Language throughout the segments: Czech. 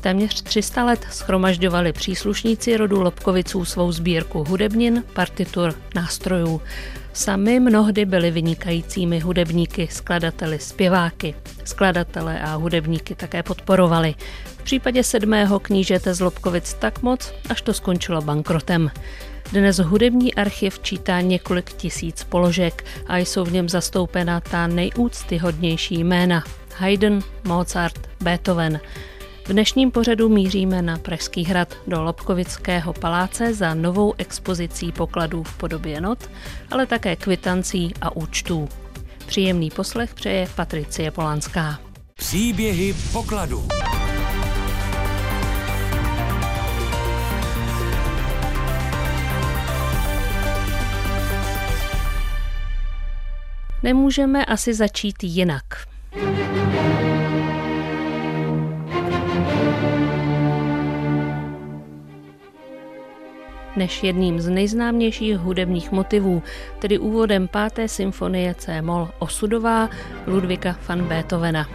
Téměř 300 let schromažďovali příslušníci rodu Lobkoviců svou sbírku hudebnin, partitur, nástrojů. Sami mnohdy byli vynikajícími hudebníky, skladateli, zpěváky. Skladatele a hudebníky také podporovali. V případě sedmého knížete z Lobkovic tak moc, až to skončilo bankrotem. Dnes hudební archiv čítá několik tisíc položek a jsou v něm zastoupena ta nejúctyhodnější jména. Haydn, Mozart, Beethoven. V dnešním pořadu míříme na Pražský hrad do Lobkovického paláce za novou expozicí pokladů v podobě not, ale také kvitancí a účtů. Příjemný poslech přeje Patricie Polanská. Příběhy pokladů. Nemůžeme asi začít jinak. Než jedním z nejznámějších hudebních motivů, tedy úvodem páté symfonie C-moll Osudová Ludvika van Beethovena.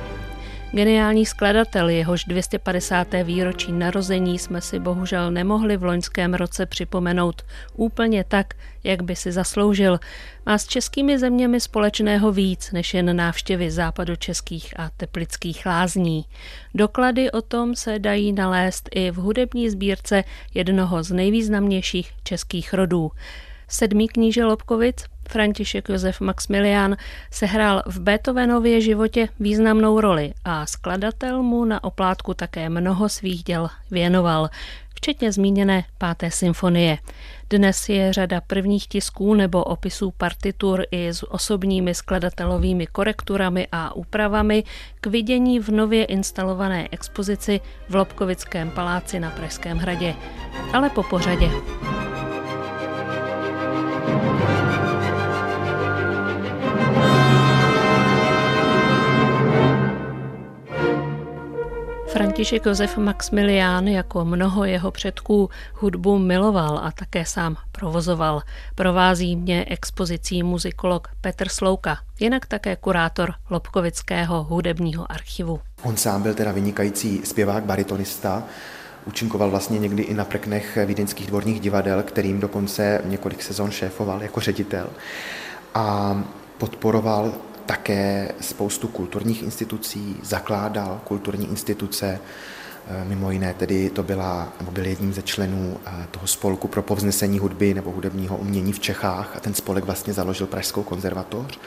Geniální skladatel, jehož 250. výročí narození jsme si bohužel nemohli v loňském roce připomenout úplně tak, jak by si zasloužil, má s českými zeměmi společného víc než jen návštěvy západočeských a teplických lázní. Doklady o tom se dají nalézt i v hudební sbírce jednoho z nejvýznamnějších českých rodů. Sedmý kníže Lobkovic, František Josef Maximilián, sehrál v Beethovenově životě významnou roli a skladatel mu na oplátku také mnoho svých děl věnoval, včetně zmíněné páté symfonie. Dnes je řada prvních tisků nebo opisů partitur i s osobními skladatelovými korekturami a úpravami k vidění v nově instalované expozici v Lobkovickém paláci na Pražském hradě. Ale po pořadě. František Josef Maximilián jako mnoho jeho předků hudbu miloval a také sám provozoval. Provází mě expozicí muzikolog Petr Slouka, jinak také kurátor Lobkovického hudebního archivu. On sám byl teda vynikající zpěvák, baritonista, Učinkoval vlastně někdy i na preknech vídeňských dvorních divadel, kterým dokonce několik sezon šéfoval jako ředitel. A podporoval také spoustu kulturních institucí, zakládal kulturní instituce, eh, Mimo jiné tedy to byla, nebo byl jedním ze členů eh, toho spolku pro povznesení hudby nebo hudebního umění v Čechách a ten spolek vlastně založil Pražskou konzervatoř.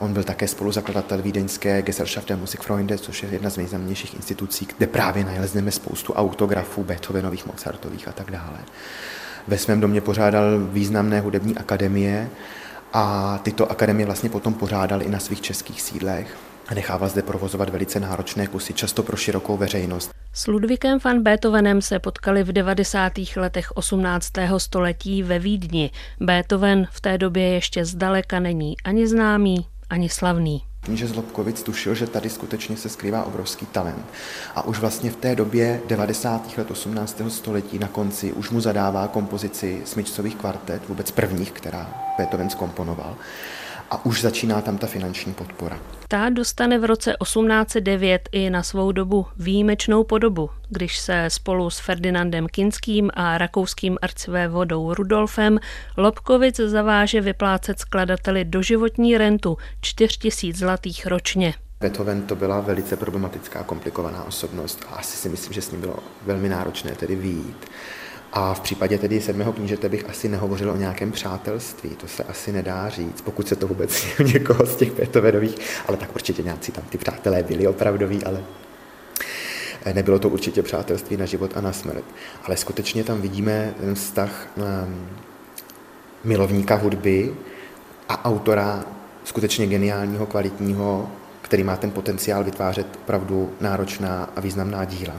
On byl také spoluzakladatel vídeňské Gesellschaft der Musikfreunde, což je jedna z nejznámějších institucí, kde právě nalezneme spoustu autografů Beethovenových, Mozartových a tak dále. Ve svém domě pořádal významné hudební akademie, a tyto akademie vlastně potom pořádal i na svých českých sídlech a nechával zde provozovat velice náročné kusy, často pro širokou veřejnost. S Ludvíkem van Beethovenem se potkali v 90. letech 18. století ve Vídni. Beethoven v té době ještě zdaleka není ani známý, ani slavný. Kníže Zlobkovic tušil, že tady skutečně se skrývá obrovský talent. A už vlastně v té době 90. let 18. století na konci už mu zadává kompozici smyčcových kvartet, vůbec prvních, která Beethoven skomponoval a už začíná tam ta finanční podpora. Ta dostane v roce 1809 i na svou dobu výjimečnou podobu, když se spolu s Ferdinandem Kinským a rakouským arcivévodou Rudolfem Lobkovic zaváže vyplácet skladateli doživotní rentu 4000 zlatých ročně. Beethoven to byla velice problematická, komplikovaná osobnost a asi si myslím, že s ním bylo velmi náročné tedy výjít. A v případě tedy sedmého knížete bych asi nehovořil o nějakém přátelství, to se asi nedá říct, pokud se to vůbec někoho z těch Beethovenových, ale tak určitě nějací tam ty přátelé byli opravdoví, ale nebylo to určitě přátelství na život a na smrt. Ale skutečně tam vidíme ten vztah um, milovníka hudby a autora skutečně geniálního, kvalitního, který má ten potenciál vytvářet opravdu náročná a významná díla.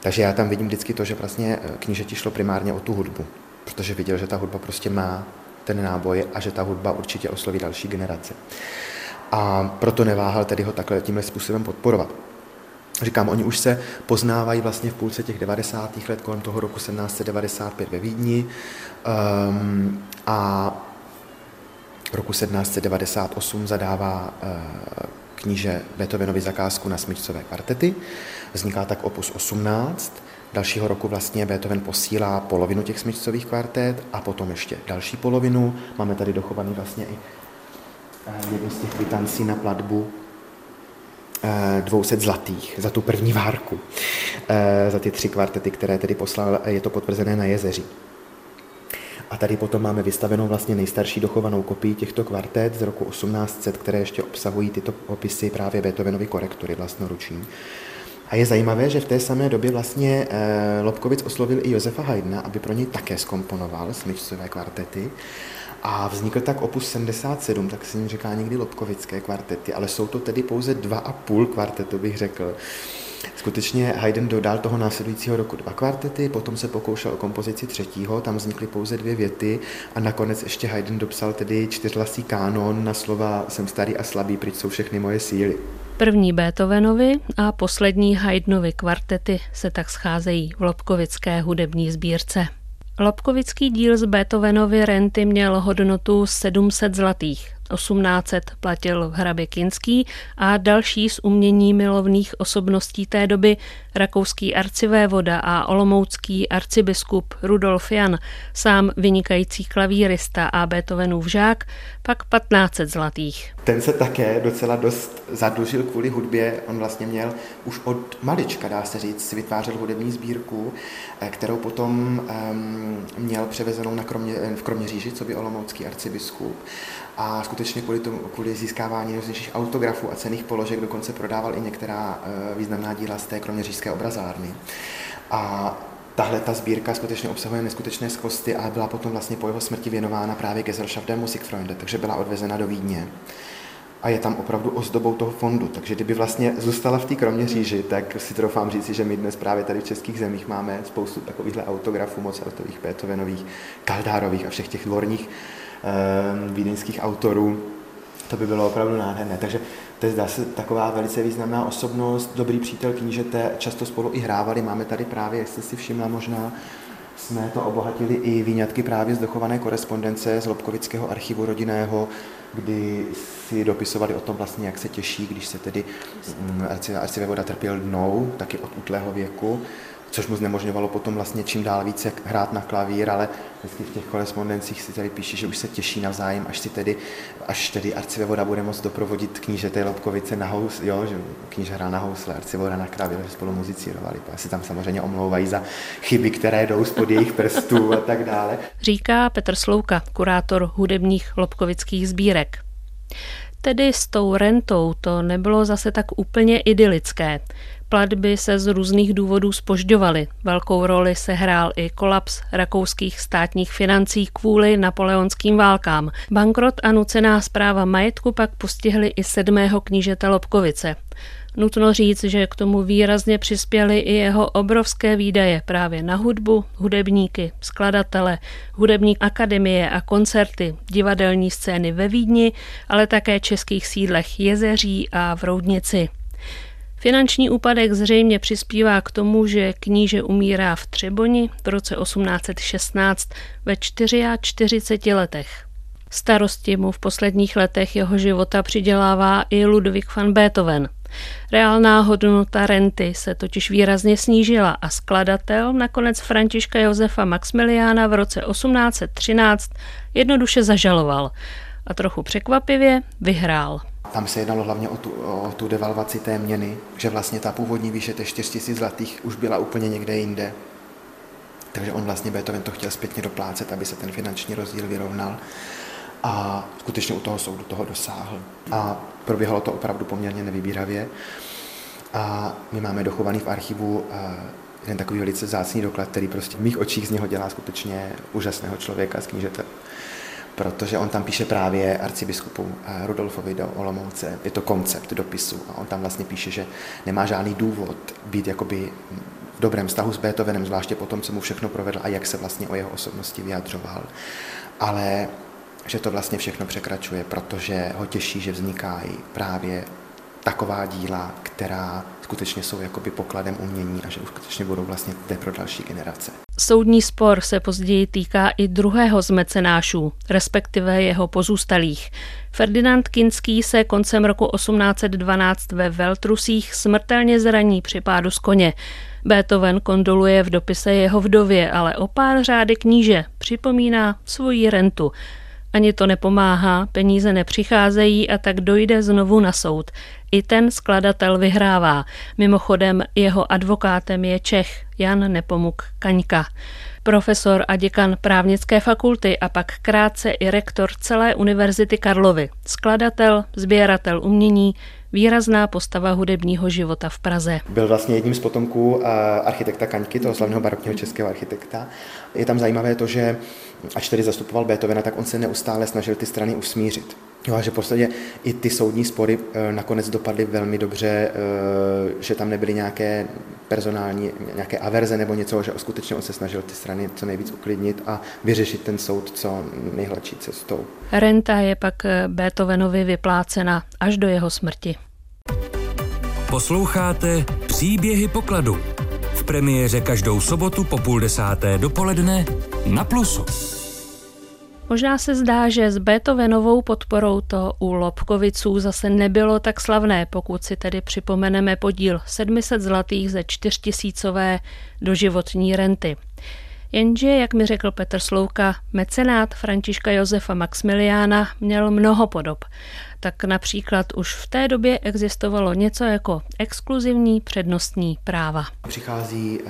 Takže já tam vidím vždycky to, že vlastně eh, knížeti šlo primárně o tu hudbu, protože viděl, že ta hudba prostě má ten náboj a že ta hudba určitě osloví další generace. A proto neváhal tedy ho takhle tímhle způsobem podporovat. Říkám, oni už se poznávají vlastně v půlce těch 90. let, kolem toho roku 1795 ve Vídni um, a roku 1798 zadává uh, kníže Beethovenovi zakázku na smyčcové kvartety. Vzniká tak opus 18. Dalšího roku vlastně Beethoven posílá polovinu těch smyčcových kvartet a potom ještě další polovinu. Máme tady dochovaný vlastně i eh, jednu z těch kvitancí na platbu 200 zlatých za tu první várku, za ty tři kvartety, které tedy poslal, je to potvrzené na jezeří. A tady potom máme vystavenou vlastně nejstarší dochovanou kopii těchto kvartet z roku 1800, které ještě obsahují tyto opisy právě Beethovenovy korektury vlastnoruční. A je zajímavé, že v té samé době vlastně eh, Lobkovic oslovil i Josefa Haydna, aby pro něj také skomponoval smyčcové kvartety. A vznikl tak opus 77, tak se jim říká někdy Lobkovické kvartety, ale jsou to tedy pouze dva a půl kvartetu, bych řekl. Skutečně Haydn dodal toho následujícího roku dva kvartety, potom se pokoušel o kompozici třetího, tam vznikly pouze dvě věty a nakonec ještě Haydn dopsal tedy čtyřhlasý kánon na slova jsem starý a slabý, pryč jsou všechny moje síly. První Beethovenovi a poslední Haydnovi kvartety se tak scházejí v Lobkovické hudební sbírce. Lobkovický díl z Beethovenovy renty měl hodnotu 700 zlatých. 1800 platil hrabě Kinský a další z umění milovných osobností té doby rakouský arcivévoda a olomoucký arcibiskup Rudolf Jan, sám vynikající klavírista a Beethovenův žák, pak 1500 zlatých. Ten se také docela dost zadlužil kvůli hudbě. On vlastně měl už od malička, dá se říct, si vytvářel hudební sbírku, eh, kterou potom um, měl převezenou na kromě, v Kroměříži, co by olomoucký arcibiskup. A skutečně kvůli, tomu, kvůli získávání nejrůznějších autografů a cených položek dokonce prodával i některá uh, významná díla z té kroměřížské obrazárny. A Tahle ta sbírka skutečně obsahuje neskutečné skvosty a byla potom vlastně po jeho smrti věnována právě Gesellschaft der Musikfreunde, takže byla odvezena do Vídně a je tam opravdu ozdobou toho fondu. Takže kdyby vlastně zůstala v té Kroměříži, tak si troufám říci, že my dnes právě tady v českých zemích máme spoustu takovýchhle autografů Mozartových, Beethovenových, Kaldárových a všech těch dvorních eh, vídeňských autorů. To by bylo opravdu nádherné. Takže to je zdá se taková velice významná osobnost, dobrý přítel knížete, často spolu i hrávali. Máme tady právě, jak jste si všimla možná, jsme to obohatili i výňatky právě z dochované korespondence z Lobkovického archivu rodinného, kdy si dopisovali o tom vlastně, jak se těší, když se tedy mm, arcivévoda trpěl dnou, taky od útlého věku, což mu znemožňovalo potom vlastně čím dál více hrát na klavír, ale vždycky v těch korespondencích si tady píše, že už se těší navzájem, až si tedy, až tedy arcivévoda bude moct doprovodit knížete Lobkovice na hous, jo, že kníže hrál na housle, arcivévoda na klavír, že spolu muzicírovali. Pak si tam samozřejmě omlouvají za chyby, které jdou spod jejich prstů a tak dále. Říká Petr Slouka, kurátor hudebních lobkovických sbírek. Tedy s tou rentou to nebylo zase tak úplně idylické. Platby se z různých důvodů spožďovaly. Velkou roli se hrál i kolaps rakouských státních financí kvůli napoleonským válkám. Bankrot a nucená zpráva majetku pak postihly i sedmého knížete Lobkovice. Nutno říct, že k tomu výrazně přispěly i jeho obrovské výdaje právě na hudbu, hudebníky, skladatele, hudební akademie a koncerty, divadelní scény ve Vídni, ale také českých sídlech Jezeří a v Roudnici. Finanční úpadek zřejmě přispívá k tomu, že kníže umírá v Třeboni v roce 1816 ve 44 letech. Starosti mu v posledních letech jeho života přidělává i Ludwig van Beethoven. Reálná hodnota renty se totiž výrazně snížila a skladatel nakonec Františka Josefa Maximiliána v roce 1813 jednoduše zažaloval a trochu překvapivě vyhrál. Tam se jednalo hlavně o tu, o tu devalvaci té měny, že vlastně ta původní výše těch 4000 zlatých už byla úplně někde jinde. Takže on vlastně Beethoven to chtěl zpětně doplácet, aby se ten finanční rozdíl vyrovnal. A skutečně u toho soudu toho dosáhl. A proběhlo to opravdu poměrně nevybíravě. A my máme dochovaný v archivu eh, jeden takový velice zácný doklad, který prostě v mých očích z něho dělá skutečně úžasného člověka z knížete protože on tam píše právě arcibiskupu eh, Rudolfovi do Olomouce. Je to koncept dopisu a on tam vlastně píše, že nemá žádný důvod být jakoby v dobrém vztahu s Beethovenem, zvláště po tom, co mu všechno provedl a jak se vlastně o jeho osobnosti vyjadřoval. Ale že to vlastně všechno překračuje, protože ho těší, že vznikají právě taková díla, která skutečně jsou jakoby pokladem umění a že už skutečně budou vlastně zde pro další generace. Soudní spor se později týká i druhého z mecenášů, respektive jeho pozůstalých. Ferdinand Kinský se koncem roku 1812 ve Veltrusích smrtelně zraní při pádu z koně. Beethoven kondoluje v dopise jeho vdově, ale o pár řády kníže připomíná svoji rentu. Ani to nepomáhá, peníze nepřicházejí a tak dojde znovu na soud. I ten skladatel vyhrává. Mimochodem jeho advokátem je Čech Jan Nepomuk Kaňka. Profesor a děkan právnické fakulty a pak krátce i rektor celé Univerzity Karlovy. Skladatel, sběratel umění, výrazná postava hudebního života v Praze. Byl vlastně jedním z potomků architekta Kaňky, toho slavného barokního českého architekta. Je tam zajímavé to, že ač tedy zastupoval Beethovena, tak on se neustále snažil ty strany usmířit. Jo, a že v podstatě i ty soudní spory eh, nakonec dopadly velmi dobře, eh, že tam nebyly nějaké personální, nějaké averze nebo něco, že skutečně on se snažil ty strany co nejvíc uklidnit a vyřešit ten soud co nejhladší cestou. Renta je pak Beethovenovi vyplácena až do jeho smrti. Posloucháte Příběhy pokladu. Premiéře každou sobotu po půl desáté dopoledne na Plusu. Možná se zdá, že s Beethovenovou podporou to u Lobkoviců zase nebylo tak slavné, pokud si tedy připomeneme podíl 700 zlatých ze 4000 doživotní renty. Jenže, jak mi řekl Petr Slouka, mecenát Františka Josefa Maximiliána měl mnoho podob. Tak například už v té době existovalo něco jako exkluzivní přednostní práva. Přichází ty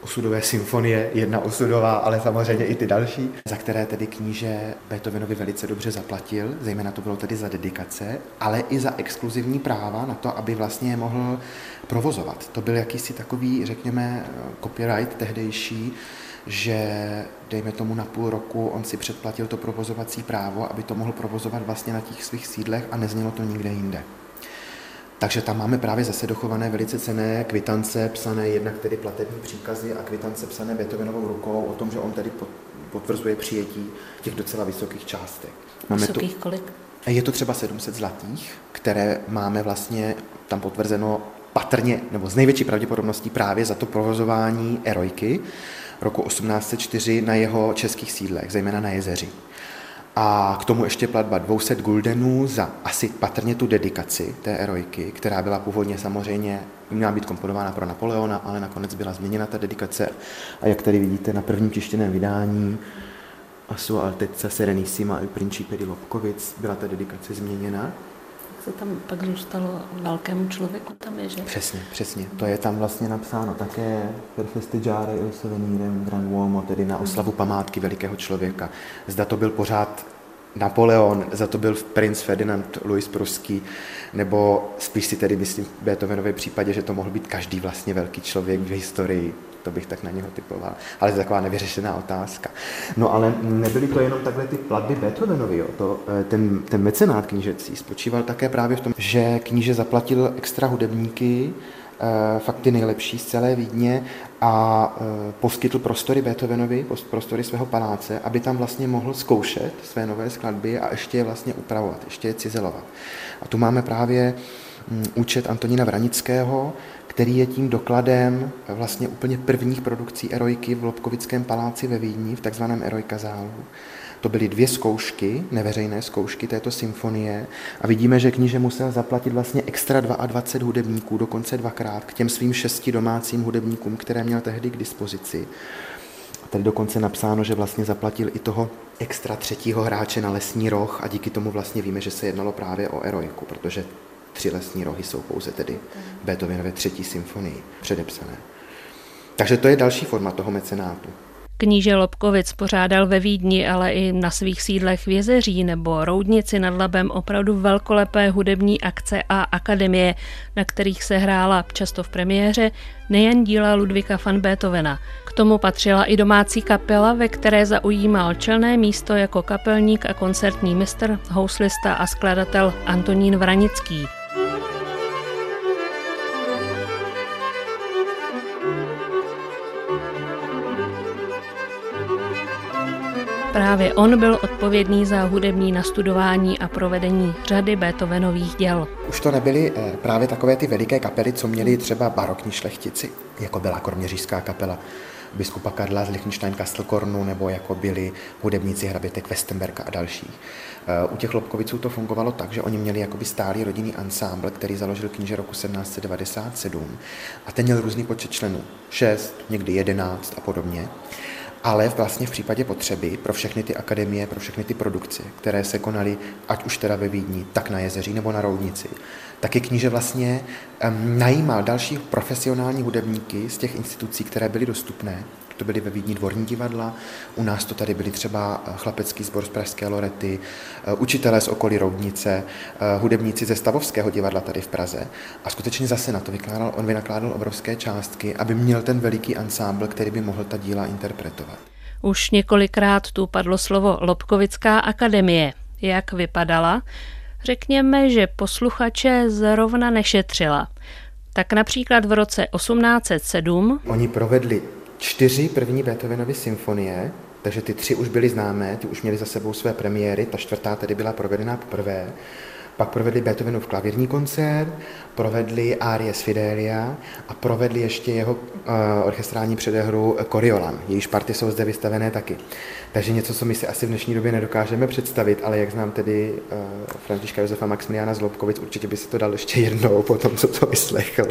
osudové symfonie, jedna osudová, ale samozřejmě i ty další, za které tedy kníže Beethovenovi velice dobře zaplatil, zejména to bylo tedy za dedikace, ale i za exkluzivní práva na to, aby vlastně je mohl provozovat. To byl jakýsi takový, řekněme, copyright tehdejší, že dejme tomu na půl roku on si předplatil to provozovací právo, aby to mohl provozovat vlastně na těch svých sídlech a neznělo to nikde jinde. Takže tam máme právě zase dochované velice cené kvitance psané jednak tedy platební příkazy a kvitance psané Beethovenovou rukou o tom, že on tedy potvrzuje přijetí těch docela vysokých částek. Máme vysokých tu, kolik? Je to třeba 700 zlatých, které máme vlastně tam potvrzeno patrně, nebo z největší pravděpodobností právě za to provozování erojky roku 1804 na jeho českých sídlech, zejména na jezeři. A k tomu ještě platba 200 guldenů za asi patrně tu dedikaci té erojky, která byla původně samozřejmě, měla být komponována pro Napoleona, ale nakonec byla změněna ta dedikace. A jak tady vidíte na prvním tištěném vydání, a sua serenissima il principe di Lobkovic, byla ta dedikace změněna to tam pak zůstalo velkému člověku, tam je, že? Přesně, přesně. To je tam vlastně napsáno také per festeggiare il souvenirem gran uomo, tedy na oslavu památky velikého člověka. Zda to byl pořád Napoleon, za to byl princ Ferdinand Louis Pruský, nebo spíš si tedy myslím v Beethovenově případě, že to mohl být každý vlastně velký člověk v historii to bych tak na něho typoval. Ale to je taková nevyřešená otázka. No ale nebyly to jenom takhle ty platby Beethovenovi, jo. To, eh, ten, ten mecenát knížecí spočíval také právě v tom, že kníže zaplatil extra hudebníky, eh, fakt ty nejlepší z celé Vídně a eh, poskytl prostory Beethovenovi, prostory svého paláce, aby tam vlastně mohl zkoušet své nové skladby a ještě je vlastně upravovat, ještě je cizelovat. A tu máme právě mm, účet Antonína Vranického, který je tím dokladem vlastně úplně prvních produkcí Erojky v Lobkovickém paláci ve Vídni, v takzvaném Erojka zálu. To byly dvě zkoušky, neveřejné zkoušky této symfonie a vidíme, že kníže musel zaplatit vlastně extra 22 hudebníků, dokonce dvakrát, k těm svým šesti domácím hudebníkům, které měl tehdy k dispozici. Tady dokonce napsáno, že vlastně zaplatil i toho extra třetího hráče na lesní roh a díky tomu vlastně víme, že se jednalo právě o Erojku, protože tři lesní rohy jsou pouze tedy Beethovenově třetí symfonii předepsané. Takže to je další forma toho mecenátu. Kníže Lobkovic pořádal ve Vídni, ale i na svých sídlech v Jezeří nebo Roudnici nad Labem opravdu velkolepé hudební akce a akademie, na kterých se hrála často v premiéře nejen díla Ludvíka van Beethovena. K tomu patřila i domácí kapela, ve které zaujímal čelné místo jako kapelník a koncertní mistr, houslista a skladatel Antonín Vranický. Právě on byl odpovědný za hudební nastudování a provedení řady Beethovenových děl. Už to nebyly eh, právě takové ty veliké kapely, co měli třeba barokní šlechtici, jako byla kroměřížská kapela biskupa Karla z Liechtenstein Kastelkornu nebo jako byli hudebníci hrabětek Westenberga a dalších. Eh, u těch Lobkoviců to fungovalo tak, že oni měli jakoby stálý rodinný ansámbl, který založil kníže roku 1797 a ten měl různý počet členů, 6, někdy 11 a podobně ale vlastně v případě potřeby pro všechny ty akademie, pro všechny ty produkce, které se konaly, ať už teda ve Vídni, tak na Jezeří nebo na Roudnici, taky kníže vlastně um, najímal další profesionální hudebníky z těch institucí, které byly dostupné to byly ve Vídni dvorní divadla, u nás to tady byly třeba eh, chlapecký sbor z Pražské Lorety, eh, učitelé z okolí Roudnice, eh, hudebníci ze Stavovského divadla tady v Praze. A skutečně zase na to vykládal, on vynakládal obrovské částky, aby měl ten veliký ansámbl, který by mohl ta díla interpretovat. Už několikrát tu padlo slovo Lobkovická akademie. Jak vypadala? Řekněme, že posluchače zrovna nešetřila. Tak například v roce 1807 Oni provedli čtyři první Beethovenovy symfonie, takže ty tři už byly známé, ty už měly za sebou své premiéry, ta čtvrtá tedy byla provedena poprvé. Pak provedli Beethovenův klavírní koncert, provedli Árie z Fidelia a provedli ještě jeho uh, orchestrální předehru Coriolan. Jejíž party jsou zde vystavené taky. Takže něco, co my si asi v dnešní době nedokážeme představit, ale jak znám tedy uh, Františka Josefa Maximiliana Zlobkovic, určitě by se to dal ještě jednou po tom, co to vyslechl.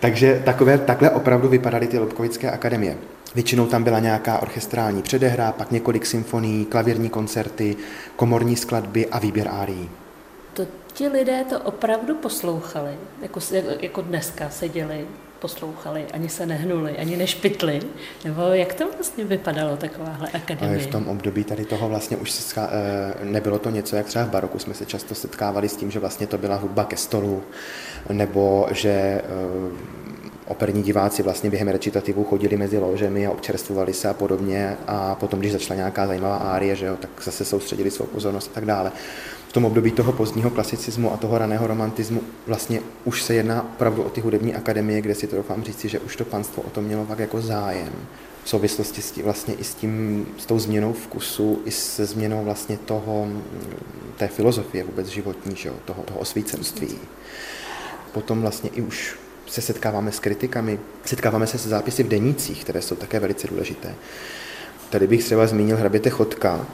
Takže takové, takhle opravdu vypadaly ty Lobkovické akademie. Většinou tam byla nějaká orchestrální předehra, pak několik symfonií, klavírní koncerty, komorní skladby a výběr árií. To ti lidé to opravdu poslouchali, jako, jako dneska seděli, poslouchali, ani se nehnuli, ani nešpitli, nebo jak to vlastně vypadalo takováhle akademie? V tom období tady toho vlastně už se, eh, nebylo to něco, jak třeba v baroku jsme se často setkávali s tím, že vlastně to byla hudba ke stolu, nebo že eh, operní diváci vlastně během recitativu chodili mezi ložemi a občerstvovali se a podobně a potom, když začala nějaká zajímavá árie, že jo, tak zase soustředili svou pozornost a tak dále. V tom období toho pozdního klasicismu a toho raného romantismu vlastně už se jedná opravdu o ty hudební akademie, kde si to doufám říci, že už to panstvo o to mělo tak jako zájem v souvislosti s tím, vlastně i s, tím, s tou změnou vkusu, i se změnou vlastně toho, té filozofie vůbec životní, že jo, toho, toho osvícenství. Potom vlastně i už se setkáváme s kritikami, setkáváme se se zápisy v denících, které jsou také velice důležité. Tady bych třeba zmínil hraběte Chodka,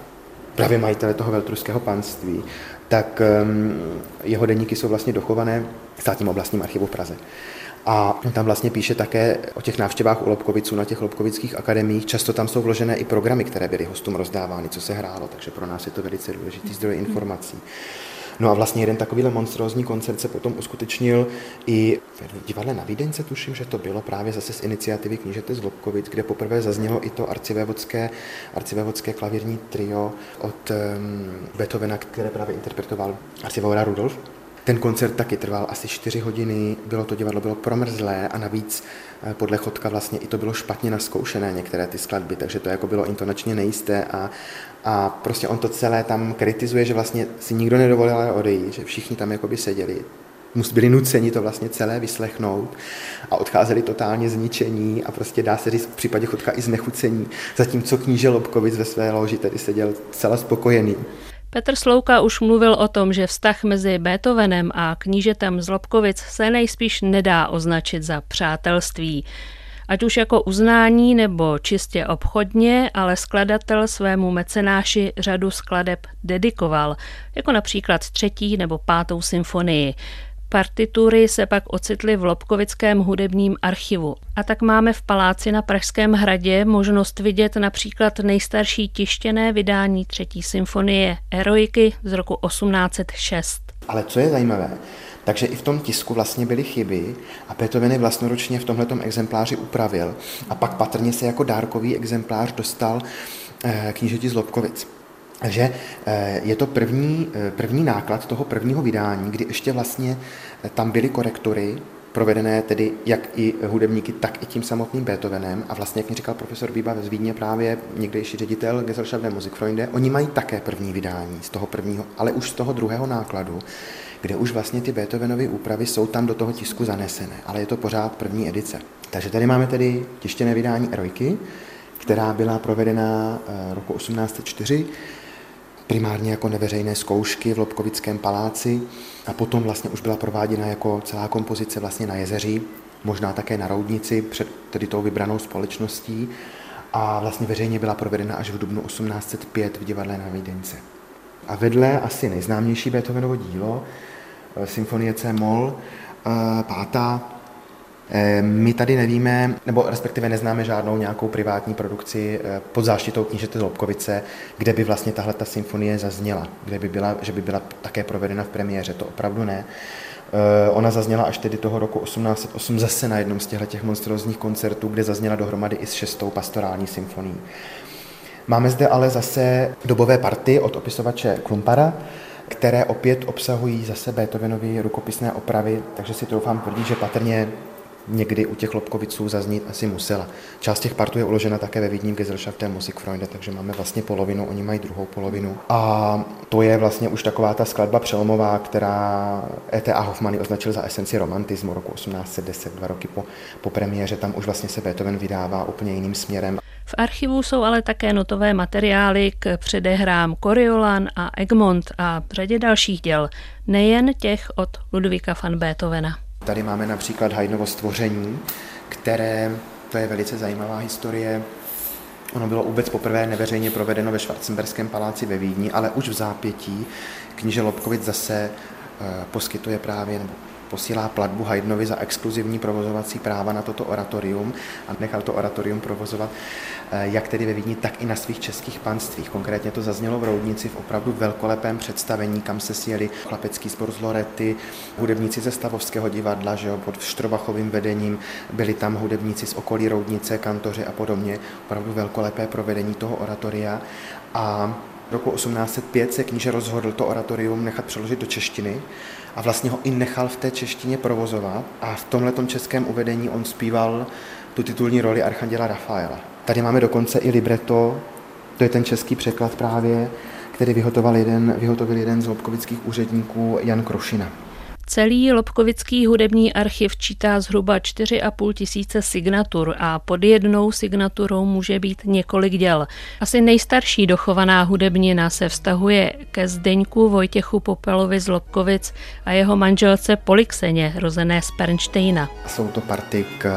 právě majitele toho veltruského panství, tak um, jeho deníky jsou vlastně dochované v státním oblastním archivu v Praze. A on tam vlastně píše také o těch návštěvách u Lobkoviců na těch Lobkovických akademiích. Často tam jsou vložené i programy, které byly hostům rozdávány, co se hrálo, takže pro nás je to velice důležitý zdroj informací. No a vlastně jeden takovýhle monstrózní koncert se potom uskutečnil i v divadle na Vídeňce, tuším, že to bylo právě zase z iniciativy knížete z Lobkovic, kde poprvé zaznělo i to arcivévodské, arcivévodské klavírní trio od um, Beethovena, které právě interpretoval arcivévoda Rudolf. Ten koncert taky trval asi 4 hodiny, bylo to divadlo bylo promrzlé a navíc eh, podle Chodka vlastně i to bylo špatně naskoušené některé ty skladby, takže to jako bylo intonačně nejisté a, a prostě on to celé tam kritizuje, že vlastně si nikdo nedovolil odejít, že všichni tam jakoby seděli, byli nuceni to vlastně celé vyslechnout a odcházeli totálně zničení a prostě dá se říct v případě Chodka i znechucení, zatímco kníže Lobkovic ve své loži tedy seděl celá spokojený. Petr Slouka už mluvil o tom, že vztah mezi Beethovenem a knížetem z Lobkovic se nejspíš nedá označit za přátelství. Ať už jako uznání nebo čistě obchodně, ale skladatel svému mecenáši řadu skladeb dedikoval, jako například třetí nebo pátou symfonii. Partitury se pak ocitly v Lobkovickém hudebním archivu. A tak máme v paláci na Pražském hradě možnost vidět například nejstarší tištěné vydání třetí symfonie Eroiky z roku 1806. Ale co je zajímavé, takže i v tom tisku vlastně byly chyby a Beethoven je vlastnoročně v tomhle exempláři upravil a pak patrně se jako dárkový exemplář dostal eh, knížeti z Lobkovic. Takže eh, je to první, eh, první náklad toho prvního vydání, kdy ještě vlastně tam byly korektory, provedené tedy jak i hudebníky, tak i tím samotným Beethovenem. A vlastně, jak mi říkal profesor Bíba z Vídně, právě někdejší ředitel Gesellschaft der Musikfreunde, oni mají také první vydání z toho prvního, ale už z toho druhého nákladu, kde už vlastně ty Beethovenovy úpravy jsou tam do toho tisku zanesené, ale je to pořád první edice. Takže tady máme tedy tištěné vydání Erojky, která byla provedena eh, roku 1804 primárně jako neveřejné zkoušky v Lobkovickém paláci a potom vlastně už byla prováděna jako celá kompozice vlastně na jezeří, možná také na Roudnici před tedy tou vybranou společností a vlastně veřejně byla provedena až v dubnu 1805 v divadle na Vídeňce. A vedle asi nejznámější Beethovenovo dílo, eh, symfonie C moll, eh, pátá, my tady nevíme, nebo respektive neznáme žádnou nějakou privátní produkci pod záštitou knížete Lobkovice, kde by vlastně tahle ta symfonie zazněla, kde by byla, že by byla také provedena v premiéře, to opravdu ne. Ona zazněla až tedy toho roku 1808 zase na jednom z těch monstrózních koncertů, kde zazněla dohromady i s šestou pastorální symfonií. Máme zde ale zase dobové party od opisovače Klumpara, které opět obsahují zase Beethovenovy rukopisné opravy, takže si troufám tvrdit, že patrně někdy u těch Lobkoviců zaznít asi musela. Část těch partů je uložena také ve Vídni v Gesellschaftem Musikfreunde, takže máme vlastně polovinu, oni mají druhou polovinu. A to je vlastně už taková ta skladba přelomová, která E.T.A. Hoffmann označil za esenci romantismu roku 1810, dva roky po, po premiéře. Tam už vlastně se Beethoven vydává úplně jiným směrem. V archivu jsou ale také notové materiály k předehrám Coriolan a Egmont a řadě dalších děl, nejen těch od Ludvíka van Beethovena. Tady máme například Haydnovo stvoření, které, to je velice zajímavá historie, Ono bylo vůbec poprvé neveřejně provedeno ve Schwarzenberském paláci ve Vídni, ale už v zápětí kníže Lobkovic zase eh, poskytuje právě, nebo posílá platbu Haydnovi za exkluzivní provozovací práva na toto oratorium a nechal to oratorium provozovat eh, jak tedy ve Vídni, tak i na svých českých panstvích. Konkrétně to zaznělo v Roudnici v opravdu velkolepém představení, kam se sjeli chlapecký spor z Lorety, hudebníci ze Stavovského divadla, že jo, pod Štrovachovým vedením, byli tam hudebníci z okolí Roudnice, kantoři a podobně. Opravdu velkolepé provedení toho oratoria a roku 1805 se kníže rozhodl to oratorium nechat přeložit do češtiny a vlastně ho i nechal v té češtině provozovat a v tomhle českém uvedení on zpíval tu titulní roli Archanděla Rafaela. Tady máme dokonce i libreto, to je ten český překlad právě, který vyhotovil jeden, vyhotovil jeden z lobkovických úředníků Jan Krošina. Celý Lobkovický hudební archiv čítá zhruba 4,5 tisíce signatur a pod jednou signaturou může být několik děl. Asi nejstarší dochovaná hudebnina se vztahuje ke Zdeňku Vojtěchu Popelovi z Lobkovic a jeho manželce Polixeně, rozené z Pernštejna. Jsou to party k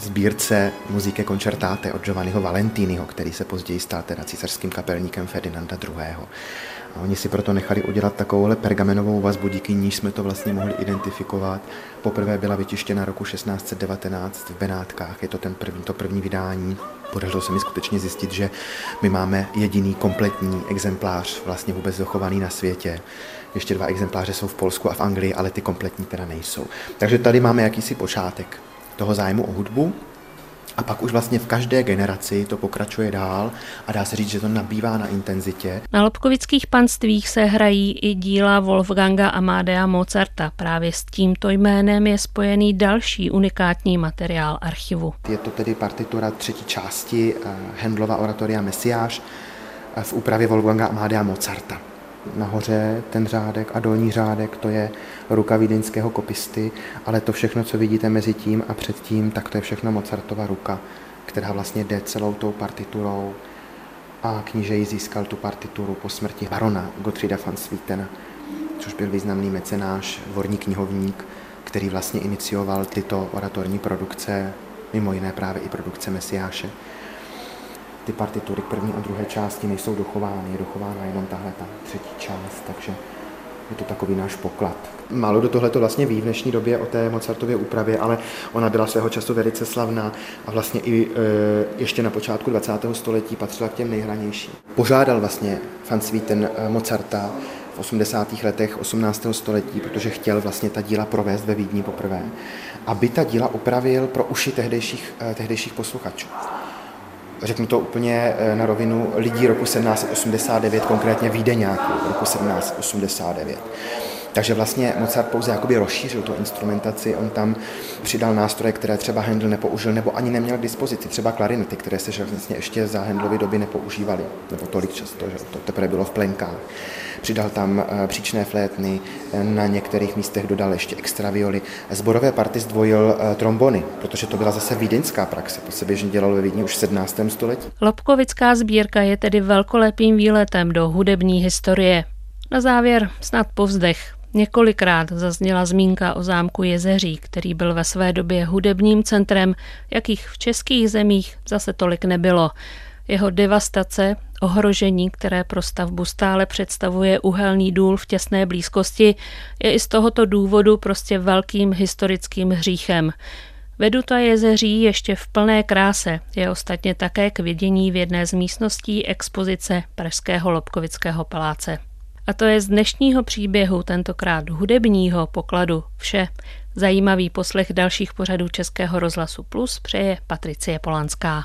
sbírce muziky koncertáte od Giovanniho Valentiniho, který se později stal teda císařským kapelníkem Ferdinanda II. A oni si proto nechali udělat takovouhle pergamenovou vazbu, díky níž jsme to vlastně mohli identifikovat. Poprvé byla vytištěna roku 1619 v Benátkách, je to ten první, to první vydání. Podařilo se mi skutečně zjistit, že my máme jediný kompletní exemplář vlastně vůbec dochovaný na světě. Ještě dva exempláře jsou v Polsku a v Anglii, ale ty kompletní teda nejsou. Takže tady máme jakýsi počátek toho zájmu o hudbu. A pak už vlastně v každé generaci to pokračuje dál a dá se říct, že to nabývá na intenzitě. Na Lobkovických panstvích se hrají i díla Wolfganga Amadea Mozarta. Právě s tímto jménem je spojený další unikátní materiál archivu. Je to tedy partitura třetí části Hendlova eh, oratoria Mesiáš eh, v úpravě Wolfganga Amadea Mozarta nahoře ten řádek a dolní řádek, to je ruka vídeňského kopisty, ale to všechno, co vidíte mezi tím a předtím, tak to je všechno Mozartova ruka, která vlastně jde celou tou partiturou a kníže ji získal tu partituru po smrti barona Gottfrieda van Swietena, což byl významný mecenáš, dvorní knihovník, který vlastně inicioval tyto oratorní produkce, mimo jiné právě i produkce Mesiáše ty partitury první a druhé části nejsou dochovány, je dochována jenom tahle ta třetí část, takže je to takový náš poklad. Málo do tohle to vlastně ví v dnešní době o té Mozartově úpravě, ale ona byla svého času velice slavná a vlastně i e, ještě na počátku 20. století patřila k těm nejhranějším. Požádal vlastně Van Swieten e, Mozarta v 80. letech 18. století, protože chtěl vlastně ta díla provést ve Vídni poprvé, aby ta díla upravil pro uši tehdejších, e, tehdejších posluchačů řeknu to úplně eh, na rovinu, lidí roku 1789, konkrétně Vídeňáků roku 1789. Takže vlastně Mozart pouze jakoby rozšířil tu instrumentaci, on tam přidal nástroje, které třeba Handel nepoužil nebo ani neměl k dispozici, třeba klarinety, které se vlastně ještě za Handlovy doby nepoužívaly, nebo tolik často, že to teprve bylo v plenkách. Přidal tam eh, příčné flétny, eh, na některých místech dodal ještě extra violi. Zborové party zdvojil eh, trombony, protože to byla zase vídeňská praxe. To se běžně dělalo ve Vídni už v 17. století. Lobkovická sbírka je tedy velkolepým výletem do hudební historie. Na závěr snad povzdech. Několikrát zazněla zmínka o zámku Jezeří, který byl ve své době hudebním centrem, jakých v českých zemích zase tolik nebylo. Jeho devastace, ohrožení, které pro stavbu stále představuje uhelný důl v těsné blízkosti, je i z tohoto důvodu prostě velkým historickým hříchem. Veduta jezeří ještě v plné kráse je ostatně také k vidění v jedné z místností expozice Pražského Lobkovického paláce. A to je z dnešního příběhu, tentokrát hudebního pokladu, vše. Zajímavý poslech dalších pořadů Českého rozhlasu Plus přeje Patricie Polanská.